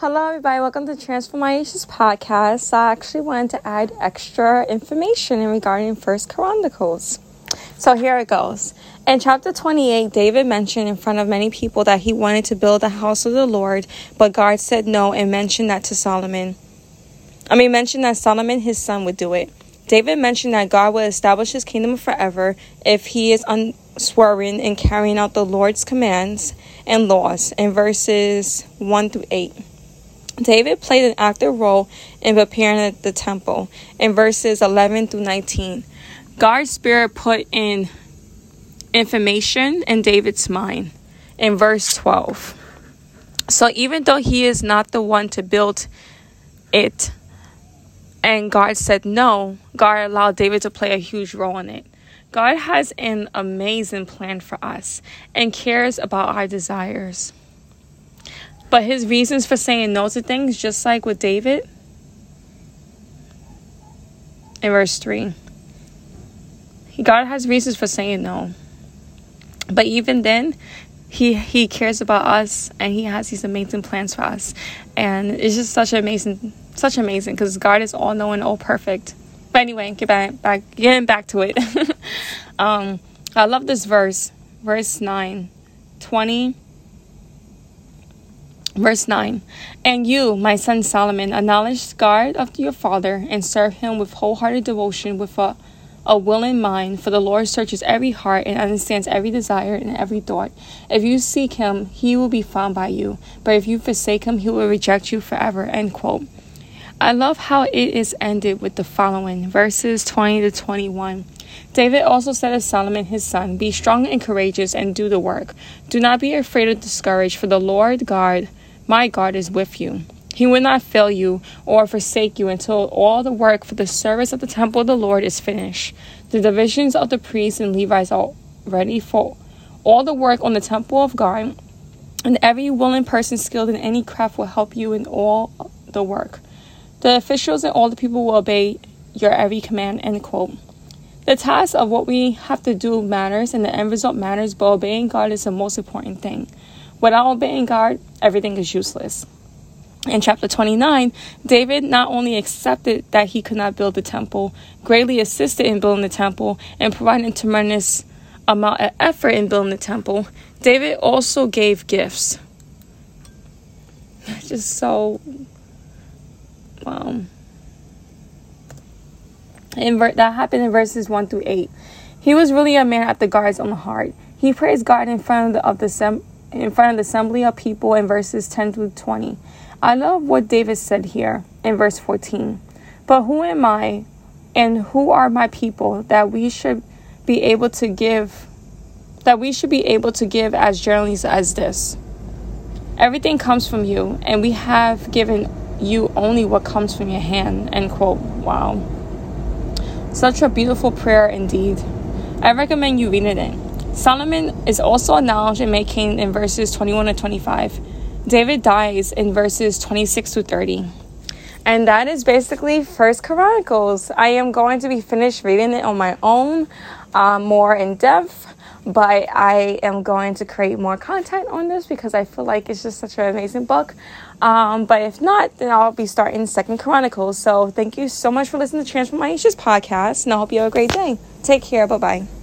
Hello, everybody. Welcome to Transformations podcast. I actually wanted to add extra information in regarding First Chronicles. So here it goes. In chapter 28, David mentioned in front of many people that he wanted to build the house of the Lord, but God said no and mentioned that to Solomon. I mean, mentioned that Solomon, his son, would do it. David mentioned that God would establish his kingdom forever if he is unswerving in carrying out the Lord's commands and laws in verses 1 through 8. David played an active role in preparing the temple in verses 11 through 19. God's Spirit put in information in David's mind in verse 12. So even though he is not the one to build it, and God said no, God allowed David to play a huge role in it. God has an amazing plan for us and cares about our desires. But his reasons for saying no to things, just like with David, in verse 3, God has reasons for saying no. But even then, he he cares about us and he has these amazing plans for us. And it's just such amazing such amazing because god is all knowing all perfect. But anyway get back back getting back to it. Um i love this verse verse 9 20 Verse 9 And you, my son Solomon, acknowledge God of your father and serve him with wholehearted devotion, with a, a willing mind, for the Lord searches every heart and understands every desire and every thought. If you seek him, he will be found by you, but if you forsake him, he will reject you forever. End quote. I love how it is ended with the following verses 20 to 21. David also said to Solomon his son, Be strong and courageous and do the work. Do not be afraid or discouraged, for the Lord God my God is with you. He will not fail you or forsake you until all the work for the service of the temple of the Lord is finished. The divisions of the priests and Levites are ready for all the work on the temple of God, and every willing person skilled in any craft will help you in all the work. The officials and all the people will obey your every command. End quote. The task of what we have to do matters, and the end result matters, but obeying God is the most important thing. Without obeying God, everything is useless. In chapter 29, David not only accepted that he could not build the temple, greatly assisted in building the temple, and provided tremendous amount of effort in building the temple, David also gave gifts. Just so, wow. In ver- that happened in verses 1 through 8. He was really a man after God's own heart. He praised God in front of the, of the sem- in front of the assembly of people in verses 10 through 20. I love what David said here in verse 14. But who am I and who are my people that we should be able to give that we should be able to give as generally as this? Everything comes from you, and we have given you only what comes from your hand. End quote. Wow. Such a beautiful prayer indeed. I recommend you reading it. Solomon is also acknowledged and made king in verses 21 to 25. David dies in verses 26 to 30. And that is basically First Chronicles. I am going to be finished reading it on my own, uh, more in depth, but I am going to create more content on this because I feel like it's just such an amazing book. Um, but if not, then I'll be starting Second Chronicles. So thank you so much for listening to transform Transformations podcast, and I hope you have a great day. Take care. Bye bye.